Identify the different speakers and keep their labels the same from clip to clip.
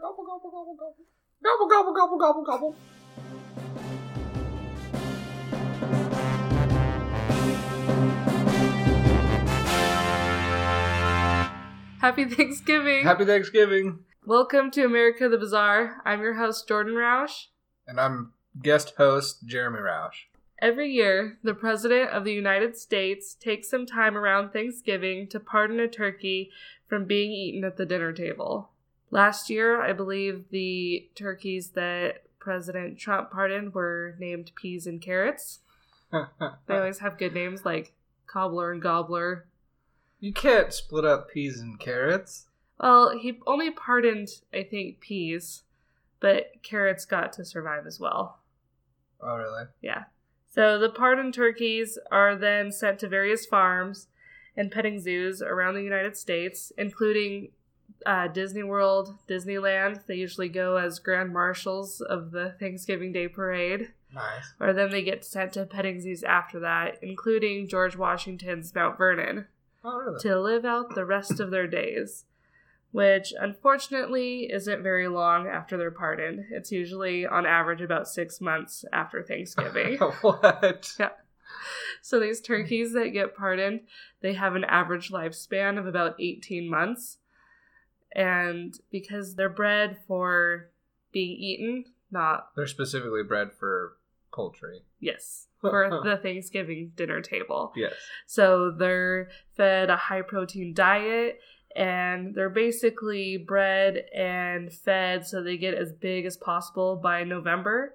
Speaker 1: Gobble, gobble, gobble, gobble. Gobble, gobble, gobble, gobble, gobble.
Speaker 2: Happy Thanksgiving.
Speaker 1: Happy Thanksgiving.
Speaker 2: Welcome to America the Bizarre. I'm your host, Jordan Roush.
Speaker 1: And I'm guest host Jeremy Roush.
Speaker 2: Every year, the President of the United States takes some time around Thanksgiving to pardon a turkey from being eaten at the dinner table. Last year, I believe the turkeys that President Trump pardoned were named peas and carrots. They always have good names like cobbler and gobbler.
Speaker 1: you can't split up peas and carrots.
Speaker 2: Well, he only pardoned, I think, peas, but carrots got to survive as well.
Speaker 1: Oh, really?
Speaker 2: Yeah. So the pardoned turkeys are then sent to various farms and petting zoos around the United States, including uh, Disney World, Disneyland. They usually go as grand marshals of the Thanksgiving Day parade,
Speaker 1: Nice.
Speaker 2: or then they get sent to petting zoos after that, including George Washington's Mount Vernon,
Speaker 1: Oh, really?
Speaker 2: to live out the rest of their days. Which unfortunately isn't very long after they're pardoned. It's usually on average about six months after Thanksgiving.
Speaker 1: what? Yeah.
Speaker 2: So these turkeys that get pardoned, they have an average lifespan of about 18 months. And because they're bred for being eaten, not
Speaker 1: They're specifically bred for poultry.
Speaker 2: yes, for the Thanksgiving dinner table.
Speaker 1: Yes.
Speaker 2: So they're fed a high protein diet and they're basically bred and fed so they get as big as possible by November.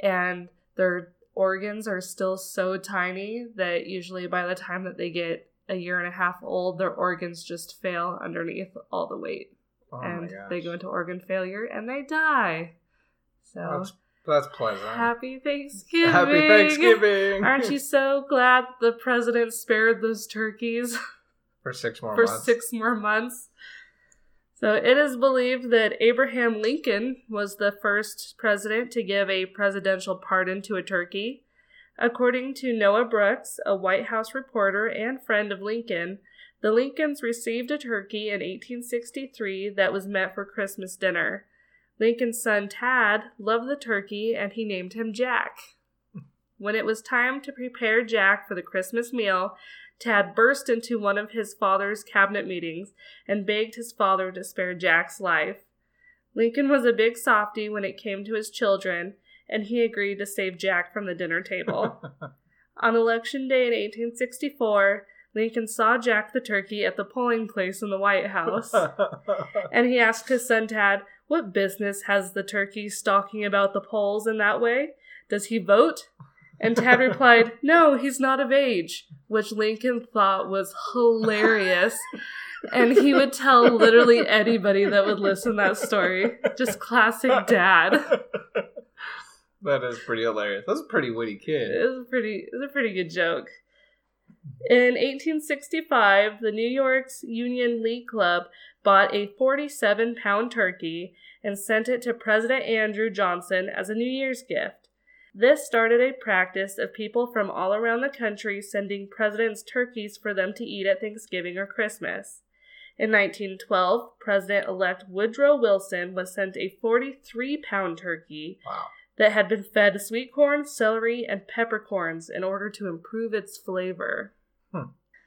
Speaker 2: And their organs are still so tiny that usually by the time that they get a year and a half old, their organs just fail underneath all the weight.
Speaker 1: Oh
Speaker 2: and they go into organ failure and they die. So
Speaker 1: That's, that's pleasant.
Speaker 2: happy Thanksgiving.
Speaker 1: Happy Thanksgiving.
Speaker 2: Aren't you so glad the president spared those turkeys
Speaker 1: For six more
Speaker 2: for
Speaker 1: months.
Speaker 2: six more months? So it is believed that Abraham Lincoln was the first president to give a presidential pardon to a turkey. According to Noah Brooks, a White House reporter and friend of Lincoln, the Lincolns received a turkey in 1863 that was meant for Christmas dinner. Lincoln's son Tad loved the turkey and he named him Jack. When it was time to prepare Jack for the Christmas meal, Tad burst into one of his father's cabinet meetings and begged his father to spare Jack's life. Lincoln was a big softy when it came to his children, and he agreed to save Jack from the dinner table. On election day in 1864, Lincoln saw Jack the turkey at the polling place in the White House, and he asked his son Tad, What business has the turkey stalking about the polls in that way? Does he vote? And Tad replied, No, he's not of age, which Lincoln thought was hilarious. And he would tell literally anybody that would listen that story. Just classic dad.
Speaker 1: that is pretty hilarious. That's a pretty witty kid.
Speaker 2: It was a pretty it was a pretty good joke. In 1865, the New York's Union League Club bought a 47 pound turkey and sent it to President Andrew Johnson as a New Year's gift. This started a practice of people from all around the country sending presidents turkeys for them to eat at Thanksgiving or Christmas. In 1912, President elect Woodrow Wilson was sent a 43 pound turkey
Speaker 1: Wow.
Speaker 2: that had been fed sweet corn, celery, and peppercorns in order to improve its flavor.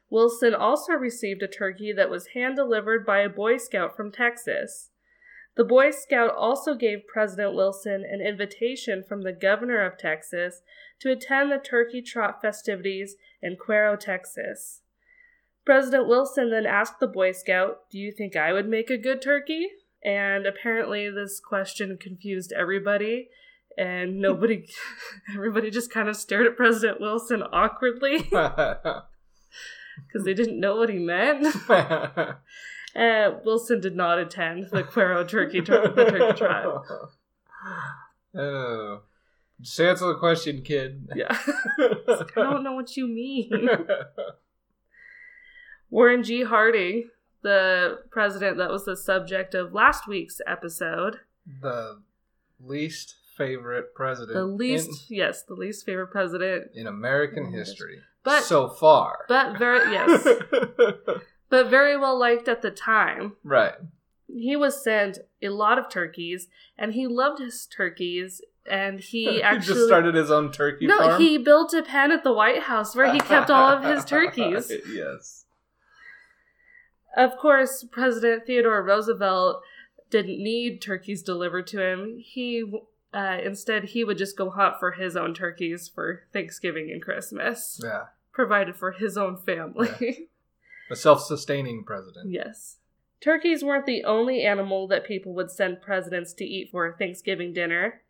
Speaker 2: Wilson also received a turkey that was hand delivered by a Boy Scout from Texas. The Boy Scout also gave President Wilson an invitation from the governor of Texas to attend the Turkey Trot festivities in Cuero, Texas. President Wilson then asked the Boy Scout, Do you think I would make a good turkey? And apparently, this question confused everybody, and nobody, everybody just kind of stared at President Wilson awkwardly because they didn't know what he meant. Uh, Wilson did not attend the Cuero Turkey Tr- the Turkey Trot.
Speaker 1: oh. Just answer the question, kid.
Speaker 2: Yeah, I don't know what you mean. Warren G. Harding, the president that was the subject of last week's episode,
Speaker 1: the least favorite president
Speaker 2: the least, yes, the least favorite president,
Speaker 1: in, in American history
Speaker 2: but
Speaker 1: so far.
Speaker 2: but very yes, but very well liked at the time.
Speaker 1: right.
Speaker 2: He was sent a lot of turkeys, and he loved his turkeys. And he actually
Speaker 1: just started his own turkey
Speaker 2: no,
Speaker 1: farm.
Speaker 2: he built a pen at the White House where he kept all of his turkeys.
Speaker 1: yes.
Speaker 2: Of course, President Theodore Roosevelt didn't need turkeys delivered to him. He uh, instead he would just go hunt for his own turkeys for Thanksgiving and Christmas,
Speaker 1: Yeah.
Speaker 2: provided for his own family.
Speaker 1: A self-sustaining president.
Speaker 2: yes. Turkeys weren't the only animal that people would send presidents to eat for Thanksgiving dinner.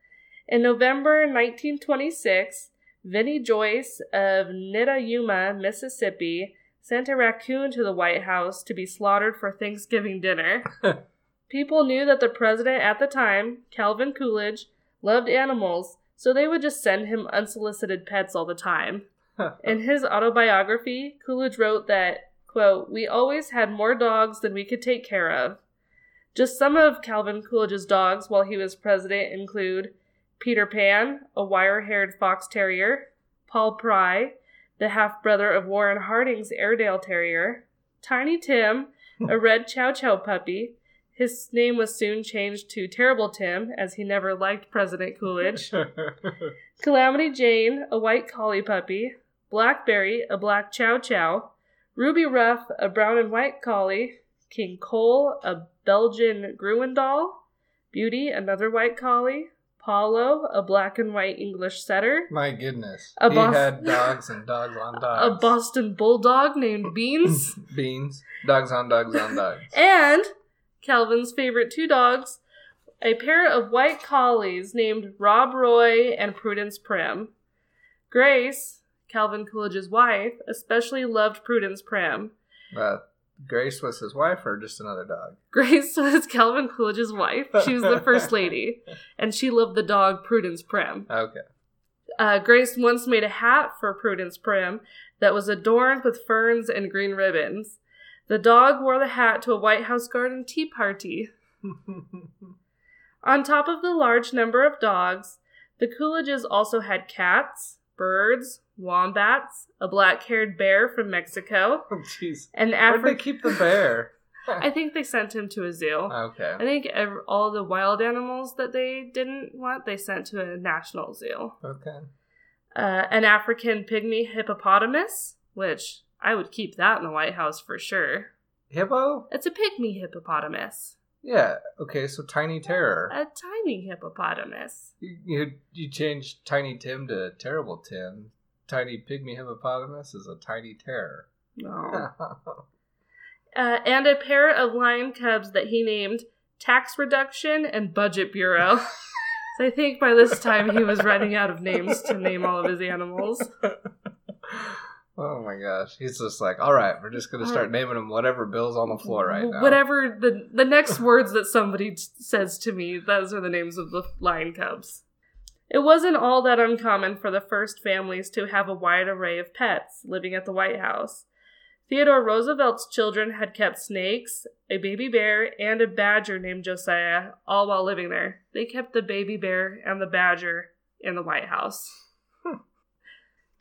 Speaker 2: In November 1926, Vinnie Joyce of Nitta Yuma, Mississippi, sent a raccoon to the White House to be slaughtered for Thanksgiving dinner. People knew that the president at the time, Calvin Coolidge, loved animals, so they would just send him unsolicited pets all the time. In his autobiography, Coolidge wrote that, quote, We always had more dogs than we could take care of. Just some of Calvin Coolidge's dogs while he was president include Peter Pan, a wire haired fox terrier, Paul Pry, the half brother of Warren Harding's Airedale Terrier, Tiny Tim, a red Chow Chow puppy. His name was soon changed to Terrible Tim, as he never liked President Coolidge. Calamity Jane, a white collie puppy, Blackberry, a black chow chow, Ruby Ruff, a brown and white collie, King Cole, a Belgian Groenendael, Beauty, another white collie, Paulo, a black and white English setter,
Speaker 1: My goodness.
Speaker 2: A
Speaker 1: he
Speaker 2: Bos-
Speaker 1: had dogs and dogs on dogs. a.
Speaker 2: Boston Bulldog named Beans,
Speaker 1: Beans. Dogs on dogs on dogs.
Speaker 2: and Calvin's favorite two dogs, a pair of white collies named Rob Roy and Prudence Prim. Grace, Calvin Coolidge's wife, especially loved Prudence Prim.
Speaker 1: Uh, Grace was his wife or just another dog?
Speaker 2: Grace was Calvin Coolidge's wife. She was the first lady, and she loved the dog Prudence Prim.
Speaker 1: Okay.
Speaker 2: Uh, Grace once made a hat for Prudence Prim that was adorned with ferns and green ribbons. The dog wore the hat to a White House garden tea party. On top of the large number of dogs, the Coolidges also had cats, birds, wombats, a black haired bear from Mexico,
Speaker 1: Oh, Jeez.
Speaker 2: and
Speaker 1: Where'd they keep the bear?
Speaker 2: I think they sent him to a zoo.
Speaker 1: Okay.
Speaker 2: I think ev- all the wild animals that they didn't want, they sent to a national zoo.
Speaker 1: Okay.
Speaker 2: Uh, an African pygmy hippopotamus, which I would keep that in the White House for sure.
Speaker 1: Hippo?
Speaker 2: It's a pygmy hippopotamus,
Speaker 1: Yeah. Okay. So Tiny Terror.
Speaker 2: a tiny hippopotamus.
Speaker 1: You, you you changed Tiny Tim to Terrible Tim. Tiny Pygmy Hippopotamus is a Tiny Terror.
Speaker 2: No. Uh, and a pair of lion cubs that he named Tax Reduction and Budget Bureau. so I think by this time he was running out of names to name all of his animals.
Speaker 1: oh my gosh. He's just like, all right, we're just going to start naming them whatever bill's on the floor right now.
Speaker 2: Whatever the the next words that somebody says to me, those are the names of the lion cubs. It wasn't all that uncommon for the first families to have a wide array of pets living at the White House. Theodore Roosevelt's children had kept snakes, a baby bear, and a badger named Josiah, all while living there. They kept the baby bear and the badger in the White House.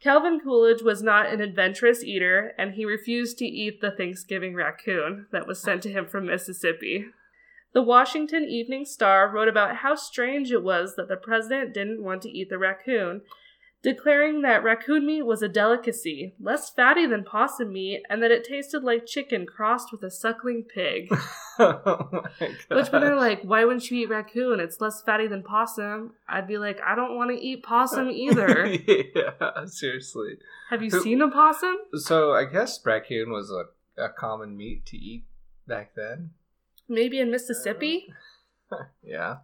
Speaker 2: Calvin Coolidge was not an adventurous eater, and he refused to eat the Thanksgiving raccoon that was sent to him from Mississippi. The Washington Evening Star wrote about how strange it was that the president didn't want to eat the raccoon, declaring that raccoon meat was a delicacy, less fatty than possum meat, and that it tasted like chicken crossed with a suckling pig.
Speaker 1: oh
Speaker 2: Which, when they're like, why wouldn't you eat raccoon? It's less fatty than possum. I'd be like, I don't want to eat possum either.
Speaker 1: yeah, seriously.
Speaker 2: Have you
Speaker 1: Who-
Speaker 2: seen a possum?
Speaker 1: So I guess raccoon was a, a common meat to eat back then.
Speaker 2: Maybe in Mississippi?
Speaker 1: Yeah.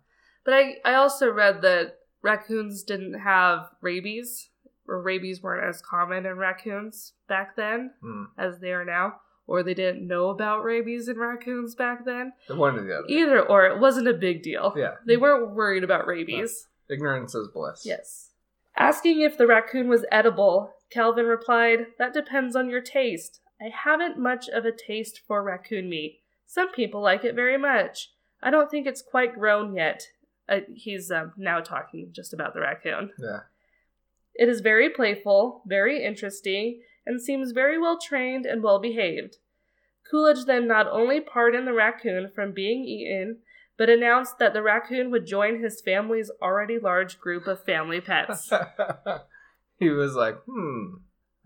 Speaker 2: But I, I also read that raccoons didn't have rabies, or rabies weren't as common in raccoons back then
Speaker 1: Hmm.
Speaker 2: as they are now, or they didn't know about rabies in raccoons back then.
Speaker 1: One or the other.
Speaker 2: Either or, it wasn't a big deal.
Speaker 1: Yeah.
Speaker 2: They weren't worried about rabies.
Speaker 1: Ignorance is bliss.
Speaker 2: Yes. Asking if the raccoon was edible, Calvin replied, That depends on your taste. I haven't much of a taste for raccoon meat. Some people like it very much. I don't think it's quite grown yet. Uh, he's um, now talking just about the raccoon.
Speaker 1: Yeah.
Speaker 2: It is very playful, very interesting, and seems very well trained and well behaved. Coolidge then not only pardoned the raccoon from being eaten, but announced that the raccoon would join his family's already large group of family pets.
Speaker 1: he was like, hmm,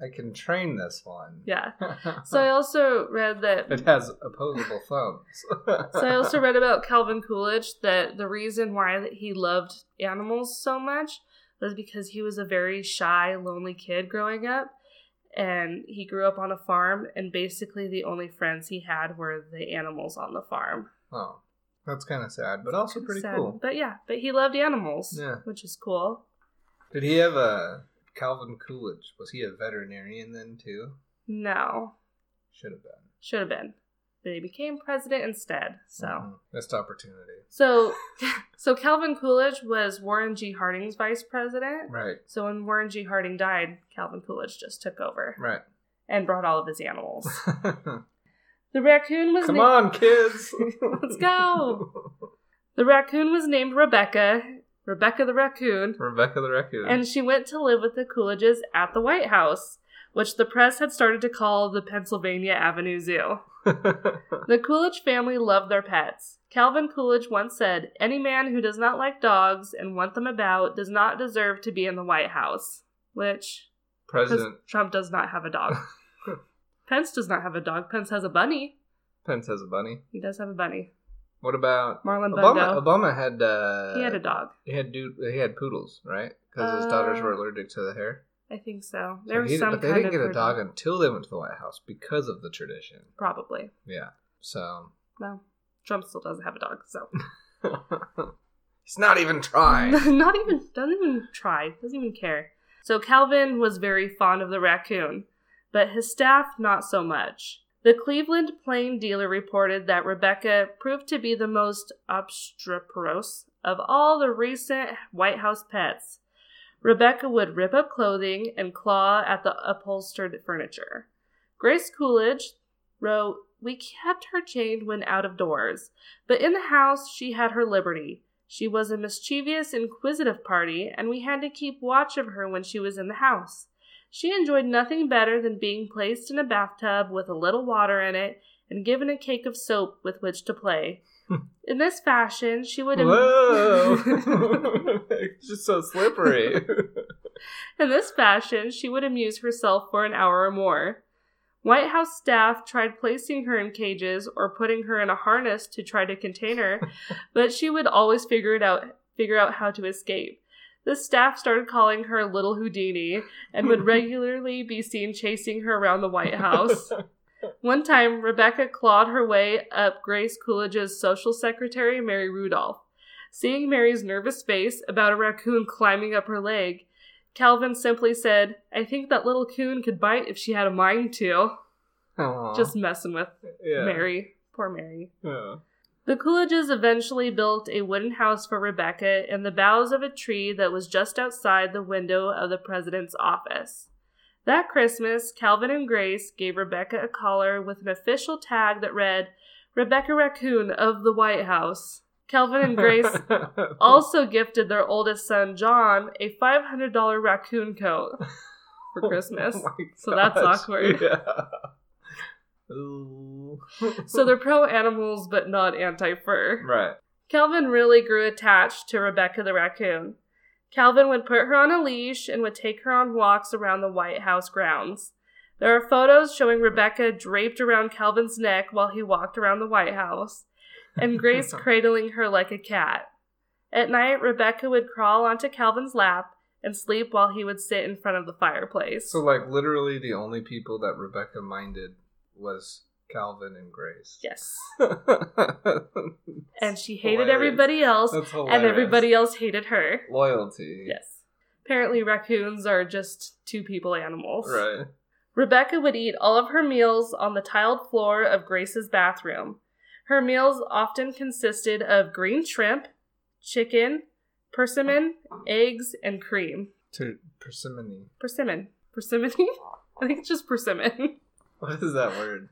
Speaker 1: I can train this one.
Speaker 2: Yeah. So I also read that
Speaker 1: it has opposable thumbs.
Speaker 2: So I also read about Calvin Coolidge that the reason why that he loved animals so much was because he was a very shy, lonely kid growing up. And he grew up on a farm, and basically the only friends he had were the animals on the farm.
Speaker 1: Oh, that's kind of sad, but also pretty
Speaker 2: Sad.
Speaker 1: cool.
Speaker 2: But yeah, but he loved animals,
Speaker 1: Yeah.
Speaker 2: which is cool.
Speaker 1: Did he have a Calvin Coolidge? Was he a veterinarian then too?
Speaker 2: No,
Speaker 1: Should have been.
Speaker 2: should have been, but he became president instead. So.
Speaker 1: Mhm. missed opportunity.
Speaker 2: So, so Calvin Coolidge was Warren G. Harding's vice president.
Speaker 1: Right,
Speaker 2: So when Warren G. Harding died, Calvin Coolidge just took over
Speaker 1: right.
Speaker 2: and brought all of his animals. The raccoon was
Speaker 1: Come
Speaker 2: na-
Speaker 1: on, kids.
Speaker 2: Let's go. The raccoon was named Rebecca, Rebecca the raccoon,
Speaker 1: Rebecca the raccoon.
Speaker 2: and she went to live with the Coolidges at the White House, which the press had started to call the Pennsylvania Avenue Zoo. The Coolidge family loved their pets. Calvin Coolidge once said, Any man who does not like dogs and want them about does not deserve to be in the White House. Which,
Speaker 1: President
Speaker 2: Trump does not have a dog. Pence does not have a dog. Pence has a bunny.
Speaker 1: Pence has a bunny.
Speaker 2: He does have a bunny.
Speaker 1: What about
Speaker 2: Marlon
Speaker 1: Obama?
Speaker 2: Bundo.
Speaker 1: Obama had uh,
Speaker 2: he had a dog.
Speaker 1: He had dude. He had poodles, right? Because his daughters
Speaker 2: Uh,
Speaker 1: were allergic to the hair.
Speaker 2: I think so.
Speaker 1: So
Speaker 2: There was
Speaker 1: he-
Speaker 2: some
Speaker 1: but they
Speaker 2: kind
Speaker 1: didn't
Speaker 2: of
Speaker 1: get a dog until they went to the White House because of the tradition.
Speaker 2: Probably.
Speaker 1: Yeah. So
Speaker 2: Well, Trump still doesn't have a dog, so
Speaker 1: he's not even trying.
Speaker 2: not even doesn't even try. Doesn't even care. So Calvin was very fond of the raccoon, but his staff not so much. The Cleveland Plain Dealer reported that Rebecca proved to be the most obstreperous of all the recent White House pets. Rebecca would rip up clothing and claw at the upholstered furniture. Grace Coolidge wrote, We kept her chained when out of doors, but in the house she had her liberty. She was a mischievous, inquisitive party, and we had to keep watch of her when she was in the house. She enjoyed nothing better than being placed in a bathtub with a little water in it and given a cake of soap with which to play. Hmm. in this fashion, she would.
Speaker 1: Whoa! it's just so slippery.
Speaker 2: In this fashion, she would amuse herself for an hour or more. White House staff tried placing her in cages or putting her in a harness to try to contain her, but she would always figure it out figure out how to escape. The staff started calling her Little Houdini and would regularly be seen chasing her around the White House. One time, Rebecca clawed her way up Grace Coolidge's social secretary, Mary Randolph. Seeing Mary's nervous face about a raccoon climbing up her leg, Calvin simply said, I think that little coon could bite if she had a mind to.
Speaker 1: Aw.
Speaker 2: Just messing with
Speaker 1: yeah.
Speaker 2: Mary. Poor Mary.
Speaker 1: Yeah.
Speaker 2: The Coolidges eventually built a wooden house for Rebecca in the boughs of a tree that was just outside the window of the president's office. That Christmas, Calvin and Grace gave Rebecca a collar with an official tag that read, Rebecca Raccoon of the White House. Calvin and Grace also gifted their oldest son, John, a $500 raccoon coat for oh Christmas.
Speaker 1: Oh
Speaker 2: So that's awkward.
Speaker 1: Yeah. Ooh.
Speaker 2: So they're pro animals but not anti fur.
Speaker 1: right.
Speaker 2: Calvin really grew attached to Rebecca the raccoon. Calvin would put her on a leash and would take her on walks around the White House grounds. There are photos showing Rebecca draped around Calvin's neck while he walked around the White House, and Grace cradling her like a cat. At night, Rebecca would crawl onto Calvin's lap and sleep while he would sit in front of the fireplace.
Speaker 1: So, like, literally, the only people that Rebecca minded was Calvin and Grace.
Speaker 2: yes.
Speaker 1: and
Speaker 2: she hated everybody else,
Speaker 1: That's
Speaker 2: and everybody else hated her.
Speaker 1: loyalty.
Speaker 2: Yes. Apparently, raccoons are just two people animals.
Speaker 1: Right.
Speaker 2: Rebecca would eat all of her meals on the tiled floor of Grace's bathroom. Her meals often consisted of green shrimp, chicken, persimmon, eggs, and cream.
Speaker 1: To persimmon.
Speaker 2: Persimmon. Persimmon? I think it's just persimmon.
Speaker 1: What is that word?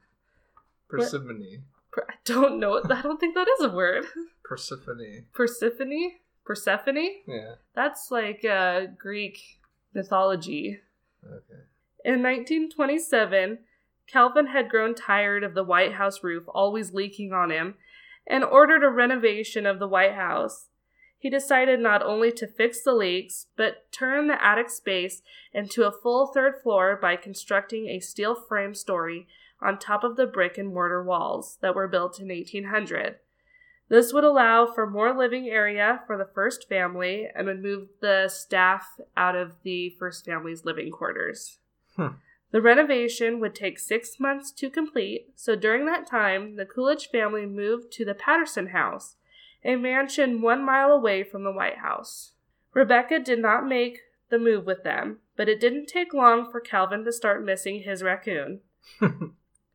Speaker 1: Persimmon.
Speaker 2: Per- I don't know. I don't think that is a word.
Speaker 1: Persephone.
Speaker 2: Persephone? Persephone?
Speaker 1: Yeah.
Speaker 2: That's like uh, Greek mythology.
Speaker 1: Okay.
Speaker 2: In 1927, Calvin had grown tired of the White House roof always leaking on him and ordered a renovation of the White House. He decided not only to fix the leaks, but turn the attic space into a full third floor by constructing a steel frame story on top of the brick and mortar walls that were built in 1800. This would allow for more living area for the first family and would move the staff out of the first family's living quarters.
Speaker 1: Hmm.
Speaker 2: The renovation would take six months to complete, so during that time, the Coolidge family moved to the Patterson House, a mansion one mile away from the White House. Rebecca did not make the move with them, but it didn't take long for Calvin to start missing his raccoon.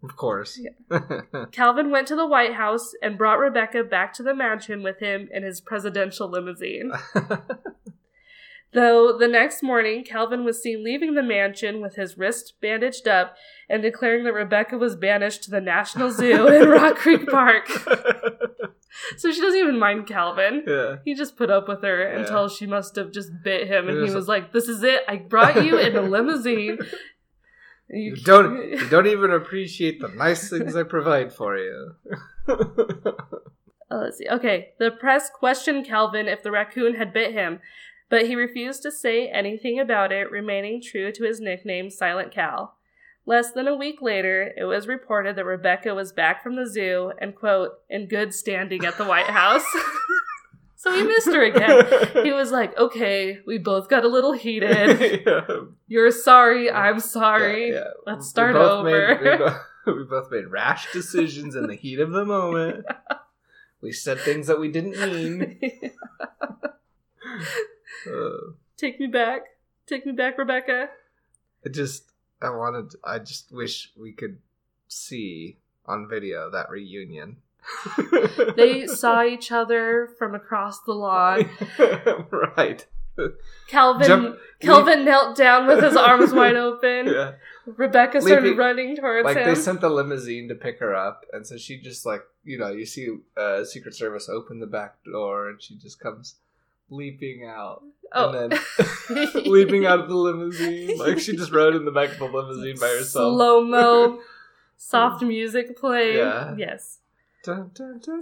Speaker 1: Of course.
Speaker 2: Calvin went to the White House and brought Rebecca back to the mansion with him in his presidential limousine. Though the next morning, Calvin was seen leaving the mansion with his wrist bandaged up and declaring that Rebecca was banished to the National Zoo in Rock Creek Park. So she doesn't even mind Calvin.
Speaker 1: yeah.
Speaker 2: He just put up with her
Speaker 1: Yeah.
Speaker 2: until she must have just bit him, and he
Speaker 1: was-
Speaker 2: was like, "This is it. I brought you in a limousine.
Speaker 1: You don't you don't even appreciate the nice things I provide for you.
Speaker 2: Uh, let's see. Okay, the press questioned Calvin if the raccoon had bit him, but he refused to say anything about it, remaining true to his nickname, Silent Cal. Less than a week later, it was reported that Rebecca was back from the zoo and, quote, in good standing at the White House. so he missed her again. He was like, okay, we both got a little heated.
Speaker 1: yeah.
Speaker 2: You're sorry, I'm sorry.
Speaker 1: Yeah, yeah.
Speaker 2: Let's start
Speaker 1: both
Speaker 2: over.
Speaker 1: Made, we, both, we both made rash decisions in the heat of the moment. We said things that we didn't mean. Uh,
Speaker 2: Take me back. Take me back, Rebecca.
Speaker 1: I just, I wanted, I just wish we could see on video that reunion.
Speaker 2: They saw each other from across the lawn.
Speaker 1: right.
Speaker 2: Calvin
Speaker 1: Jump-
Speaker 2: Calvin knelt down with his arms wide open.
Speaker 1: Yeah.
Speaker 2: Rebecca started
Speaker 1: Leaping-
Speaker 2: running towards
Speaker 1: Like
Speaker 2: him.
Speaker 1: they sent the limousine to pick her up, and so she just like you know you see uh, Secret Service open the back door, and she just comes leaping out,
Speaker 2: oh,
Speaker 1: and then leaping out of the limousine, like she just rode in the back of the limousine by herself.
Speaker 2: Slow mo, soft music playing.
Speaker 1: Yeah.
Speaker 2: Yes.
Speaker 1: Dun, dun, dun.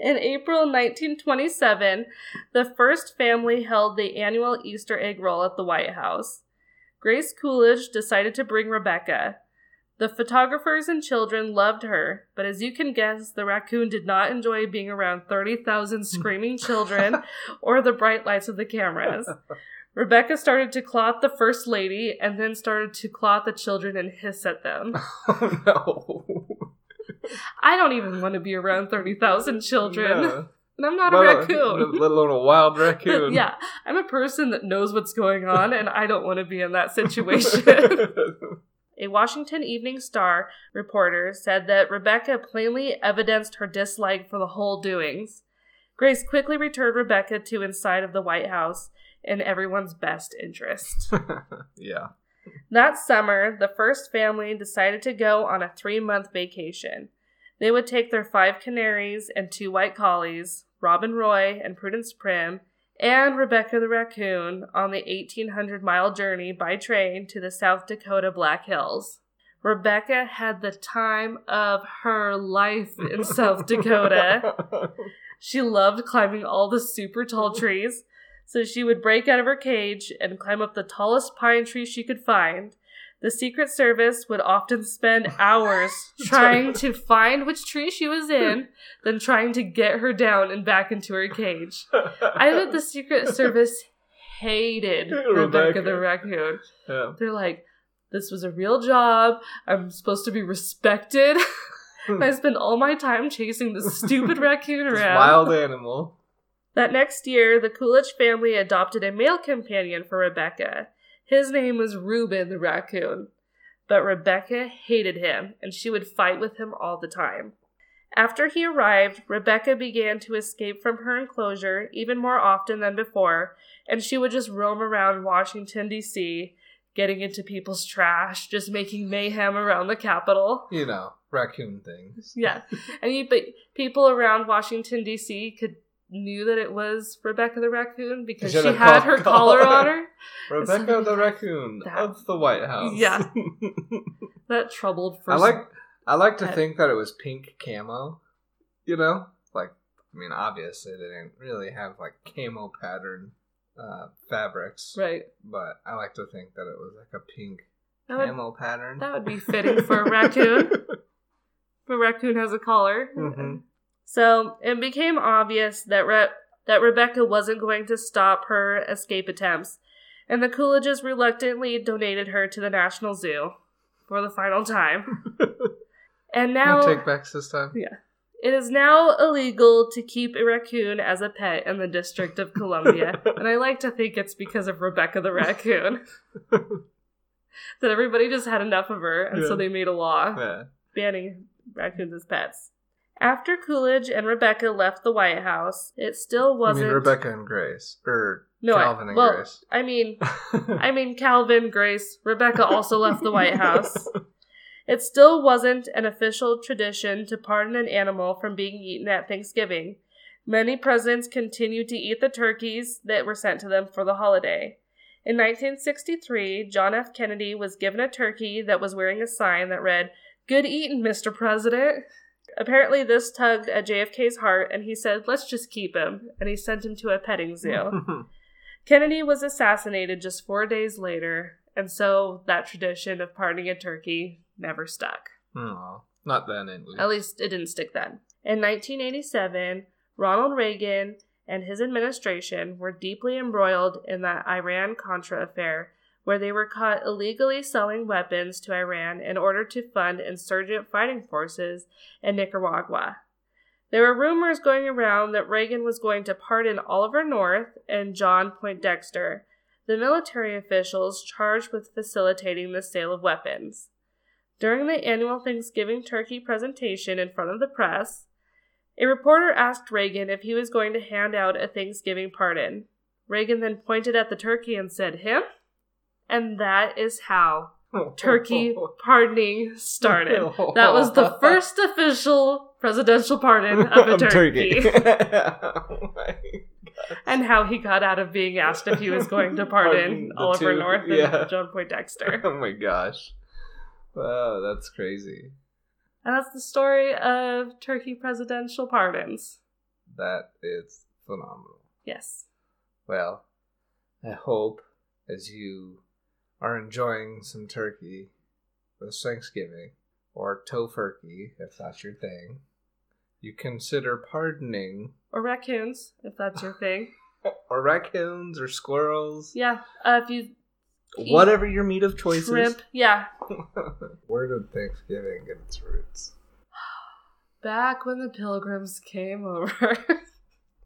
Speaker 2: In April 1927, the first family held the annual Easter egg roll at the White House. Grace Coolidge decided to bring Rebecca. The photographers and children loved her, but as you can guess, the raccoon did not enjoy being around 30,000 hmm. screaming children or the bright lights of the cameras. Rebecca started to clot the First Lady and then started to clot the children and hiss at them.
Speaker 1: oh no!
Speaker 2: I don't even want to be around 30,000 children.
Speaker 1: No.
Speaker 2: And I'm not a raccoon.
Speaker 1: let alone a wild raccoon.
Speaker 2: yeah, I'm a person that knows what's going on, and I don't want to be in that situation. A Washington Evening Star reporter said that Rebecca plainly evidenced her dislike for the whole doings. Grace quickly returned Rebecca to inside of the White House in everyone's best interest.
Speaker 1: yeah.
Speaker 2: That summer, the first family decided to go on a three month vacation. They would take their five canaries and two white collies, Robin Roy and Prudence Prim, and Rebecca the raccoon on the 1800 mile journey by train to the South Dakota Black Hills. Rebecca had the time of her life in South Dakota. She loved climbing all the super tall trees, so she would break out of her cage and climb up the tallest pine tree she could find. The Secret Service would often spend hours trying to find which tree she was in, then trying to get her down and back into her cage. I bet the Secret Service hated Rebecca,
Speaker 1: Rebecca.
Speaker 2: the raccoon.
Speaker 1: yeah.
Speaker 2: They're like, this was a real job. I'm supposed to be respected. I spend all my time chasing this stupid raccoon
Speaker 1: This
Speaker 2: around.
Speaker 1: wild animal.
Speaker 2: That next year, the Coolidge family adopted a male companion for Rebecca. His name was Reuben the raccoon. But Rebecca hated him, and she would fight with him all the time. After he arrived, Rebecca began to escape from her enclosure even more often than before, and she would just roam around Washington, D.C., getting into people's trash, just making mayhem around the Capitol.
Speaker 1: You know, raccoon things.
Speaker 2: Yeah, and you, but people around Washington D.C. could knew that it was Rebecca the raccoon because she
Speaker 1: have
Speaker 2: had her collar on her.
Speaker 1: Rebecca
Speaker 2: So-
Speaker 1: the raccoon
Speaker 2: That-
Speaker 1: of the White House.
Speaker 2: Yeah. That troubled
Speaker 1: I
Speaker 2: first.
Speaker 1: like I like to
Speaker 2: pet.
Speaker 1: think that it was pink camo. You know? Like I mean obviously they didn't really have like camo pattern uh, fabrics.
Speaker 2: right.
Speaker 1: But I like to think that it was like a pink
Speaker 2: That would,
Speaker 1: camo pattern.
Speaker 2: that would be fitting for a raccoon. If a raccoon has a collar.
Speaker 1: Mhm.
Speaker 2: So it became obvious that Re- that Rebecca wasn't going to stop her escape attempts, and the Coolidges reluctantly donated her to the National Zoo for the final time. And now
Speaker 1: no take backs this time. Yeah.
Speaker 2: It is now illegal to keep a raccoon as a pet in the District of Columbia, and I like to think it's because of Rebecca the raccoon. that everybody just had enough of her, and so they made a law
Speaker 1: Yeah.
Speaker 2: banning raccoons as pets. After Coolidge and Rebecca left the White House, it still wasn't.
Speaker 1: mean Rebecca and Grace. Or
Speaker 2: no, I-
Speaker 1: Calvin and
Speaker 2: well,
Speaker 1: Grace.
Speaker 2: I mean, I mean Calvin, Grace, Rebecca also left the White House. It still wasn't an official tradition to pardon an animal from being eaten at Thanksgiving. Many presidents continued to eat the turkeys that were sent to them for the holiday. In 1963, John F. Kennedy was given a turkey that was wearing a sign that read, Good eating, Mr. President. Apparently, this tugged at JFK's heart, and he said, Let's just keep him. And he sent him to a petting zoo. Kennedy was assassinated just four days later, and so that tradition of pardoning a turkey never stuck.
Speaker 1: Aw, not then, at least.
Speaker 2: At least it didn't stick then. In 1987, Ronald Reagan and his administration were deeply embroiled in the Iran Contra affair, where they were caught illegally selling weapons to Iran in order to fund insurgent fighting forces in Nicaragua. There were rumors going around that Reagan was going to pardon Oliver North and John Poindexter, the military officials charged with facilitating the sale of weapons. During the annual Thanksgiving turkey presentation in front of the press, a reporter asked Reagan if he was going to hand out a Thanksgiving pardon. Reagan then pointed at the turkey and said, Him? And that is how turkey pardoning started. That was the first official presidential pardon of a turkey.
Speaker 1: Oh
Speaker 2: and how he got out of being asked if he was going to
Speaker 1: Pardon
Speaker 2: pardon Oliver
Speaker 1: two,
Speaker 2: North and
Speaker 1: yeah.
Speaker 2: John Poindexter.
Speaker 1: Oh my gosh. Wow, that's crazy.
Speaker 2: And that's the story of turkey presidential pardons.
Speaker 1: That is phenomenal.
Speaker 2: Yes.
Speaker 1: Well, I hope as you are enjoying some turkey this Thanksgiving, or tofurkey, if that's your thing, you consider pardoning
Speaker 2: Or raccoons, if that's your thing.
Speaker 1: or raccoons or squirrels,
Speaker 2: Yeah. Uh, if you
Speaker 1: whatever your meat of choice
Speaker 2: shrimp, yeah.
Speaker 1: Where did Thanksgiving get its roots?
Speaker 2: Back when the pilgrims came over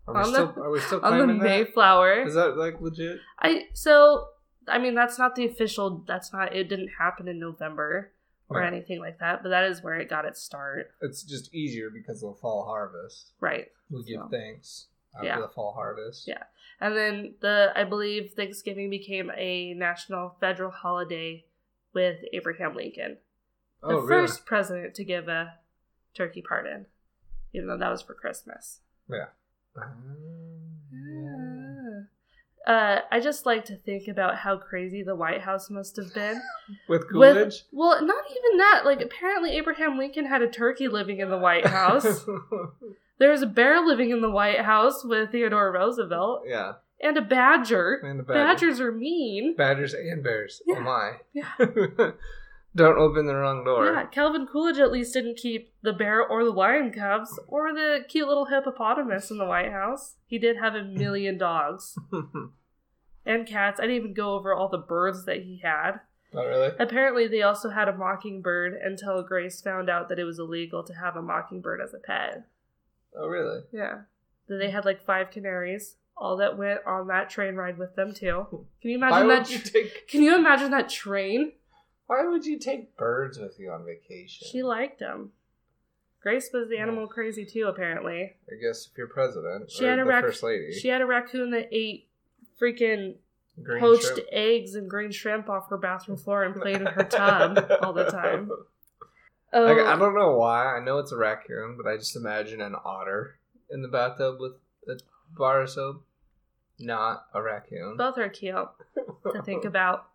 Speaker 1: Are we
Speaker 2: On
Speaker 1: still,
Speaker 2: the-
Speaker 1: are we still
Speaker 2: on the
Speaker 1: that?
Speaker 2: Mayflower.
Speaker 1: Is that like legit?
Speaker 2: I so I mean that's not the official that's not it didn't happen in November or
Speaker 1: Right.
Speaker 2: anything like that, but that is where it got its start.
Speaker 1: It's just easier because of the fall harvest.
Speaker 2: Right.
Speaker 1: We give
Speaker 2: So.
Speaker 1: thanks after
Speaker 2: Yeah.
Speaker 1: the fall harvest.
Speaker 2: Yeah. And then the I believe Thanksgiving became a national federal holiday with Abraham Lincoln. The
Speaker 1: Oh, really?
Speaker 2: first president to give a turkey pardon. Even though that was for Christmas.
Speaker 1: Ah, yeah.
Speaker 2: Uh, I just like to think about how crazy the White House must have been.
Speaker 1: With Coolidge?
Speaker 2: With well, not even that. Like apparently Abraham Lincoln had a turkey living in the White House. there was a bear living in the White House with Theodore Roosevelt
Speaker 1: yeah.
Speaker 2: and a badger.
Speaker 1: And the badger.
Speaker 2: Badgers are mean.
Speaker 1: Badgers and bears.
Speaker 2: Yeah.
Speaker 1: Oh my.
Speaker 2: Yeah.
Speaker 1: Don't open the wrong door.
Speaker 2: Yeah, Calvin Coolidge at least didn't keep the bear or the lion cubs or the cute little hippopotamus in the White House. He did have a million dogs and cats. I didn't even go over all the birds that he had.
Speaker 1: Not really?
Speaker 2: Apparently, they also had a mockingbird until Grace found out that it was illegal to have a mockingbird as a pet.
Speaker 1: Oh, really?
Speaker 2: Yeah. Then they had like five canaries, all that went on that train ride with them too. Can you imagine
Speaker 1: would
Speaker 2: that?
Speaker 1: you take
Speaker 2: Can you imagine that train?
Speaker 1: Why would you take birds with you on vacation?
Speaker 2: She liked them. Grace was the animal crazy too, apparently.
Speaker 1: I guess if you're president
Speaker 2: She had a rac-
Speaker 1: first lady,
Speaker 2: She had a raccoon that ate freaking
Speaker 1: green
Speaker 2: poached
Speaker 1: shrimp.
Speaker 2: eggs and green shrimp off her bathroom floor and played in her tub all the time.
Speaker 1: Like,
Speaker 2: Oh,
Speaker 1: I don't know why. I know it's a raccoon, but I just imagine an otter in the bathtub with a bar of soap, not a raccoon.
Speaker 2: Both are cute to think about.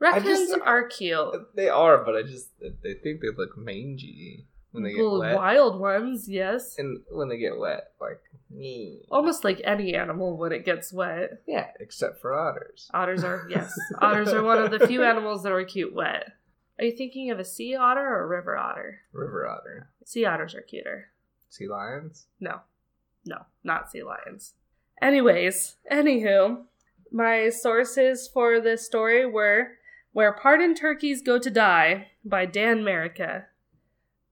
Speaker 2: Raccoons are cute.
Speaker 1: They are, but I just they think they look mangy when they get
Speaker 2: Well,
Speaker 1: wet.
Speaker 2: wild ones, yes.
Speaker 1: And when they get wet, like me.
Speaker 2: Almost like any animal when it gets wet.
Speaker 1: Yeah, except for otters.
Speaker 2: Otters are, yes. Otters are one of the few animals that are cute wet. Are you thinking of a sea otter or a river otter?
Speaker 1: River otter.
Speaker 2: Sea otters are cuter.
Speaker 1: Sea lions.
Speaker 2: No. No, not sea lions. Anyways, anywho, my sources for this story were Where Pardoned Turkeys Go to Die by Dan Merica.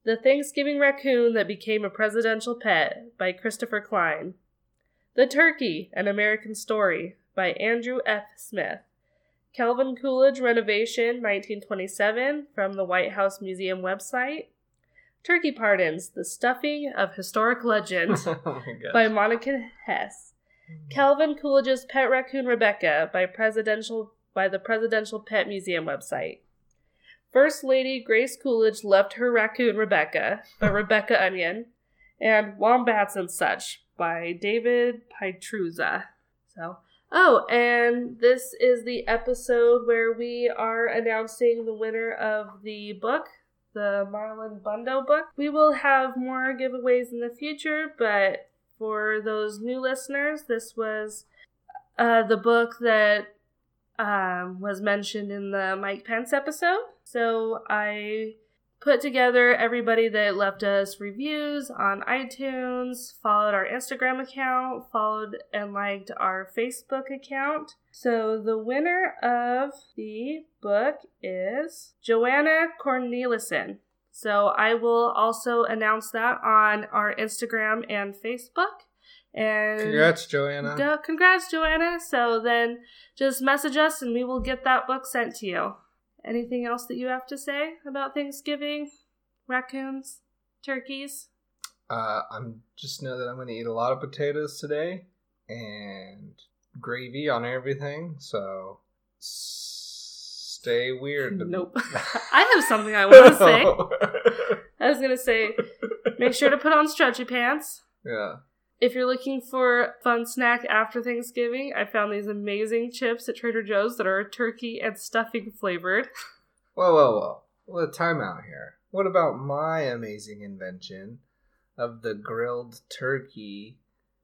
Speaker 2: The Thanksgiving Raccoon That Became a Presidential Pet by Christopher Klein. The Turkey, An American Story by Andrew F. Smith. Calvin Coolidge Renovation 1927 from the White House Museum website. Turkey Pardons, The Stuffing of Historic Legend
Speaker 1: oh
Speaker 2: by Monica Hesse. Mm-hmm. Calvin Coolidge's Pet Raccoon Rebecca by presidential by the Presidential Pet Museum website. First Lady Grace Coolidge left her raccoon Rebecca by Rebecca Onion, and Wombats and Such by David Pietrusza. So, oh, and this is the episode where we are announcing the winner of the book, the Marlon Bundo book. We will have more giveaways in the future, but for those new listeners, this was uh, the book that um, was mentioned in the Mike Pence episode. So I put together everybody that left us reviews on iTunes, followed our Instagram account, followed and liked our Facebook account. So the winner of the book is Joanna Cornelison. So I will also announce that on our Instagram and Facebook. And
Speaker 1: Congrats, Joanna.
Speaker 2: Go, congrats, Joanna. So then just message us and we will get that book sent to you. Anything else that you have to say about Thanksgiving? Raccoons? Turkeys?
Speaker 1: Uh, I'm just know that I'm going to eat a lot of potatoes today and gravy on everything. So stay weird.
Speaker 2: Nope. I have something I want to say. I was going to say make sure to put on stretchy pants.
Speaker 1: yeah.
Speaker 2: If you're looking for a fun snack after Thanksgiving, I found these amazing chips at Trader Joe's that are turkey and stuffing flavored.
Speaker 1: Whoa, whoa, whoa. Well, time out here. What about my amazing invention of the grilled turkey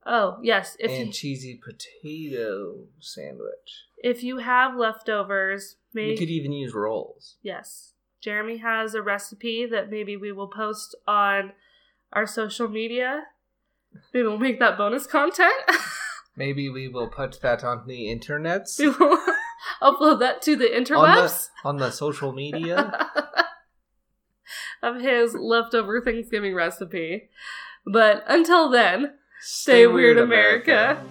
Speaker 2: Oh, yes. If
Speaker 1: and
Speaker 2: you,
Speaker 1: cheesy potato sandwich?
Speaker 2: if you have leftovers,
Speaker 1: You could even use rolls.
Speaker 2: Yes. Jeremy has a recipe that maybe we will post on our social media. Maybe we'll make that bonus content.
Speaker 1: Maybe we will put that on the internets,
Speaker 2: we will upload that to the
Speaker 1: on
Speaker 2: interwebs
Speaker 1: the, on the social media.
Speaker 2: of his leftover Thanksgiving recipe. But until then, stay, weird, America.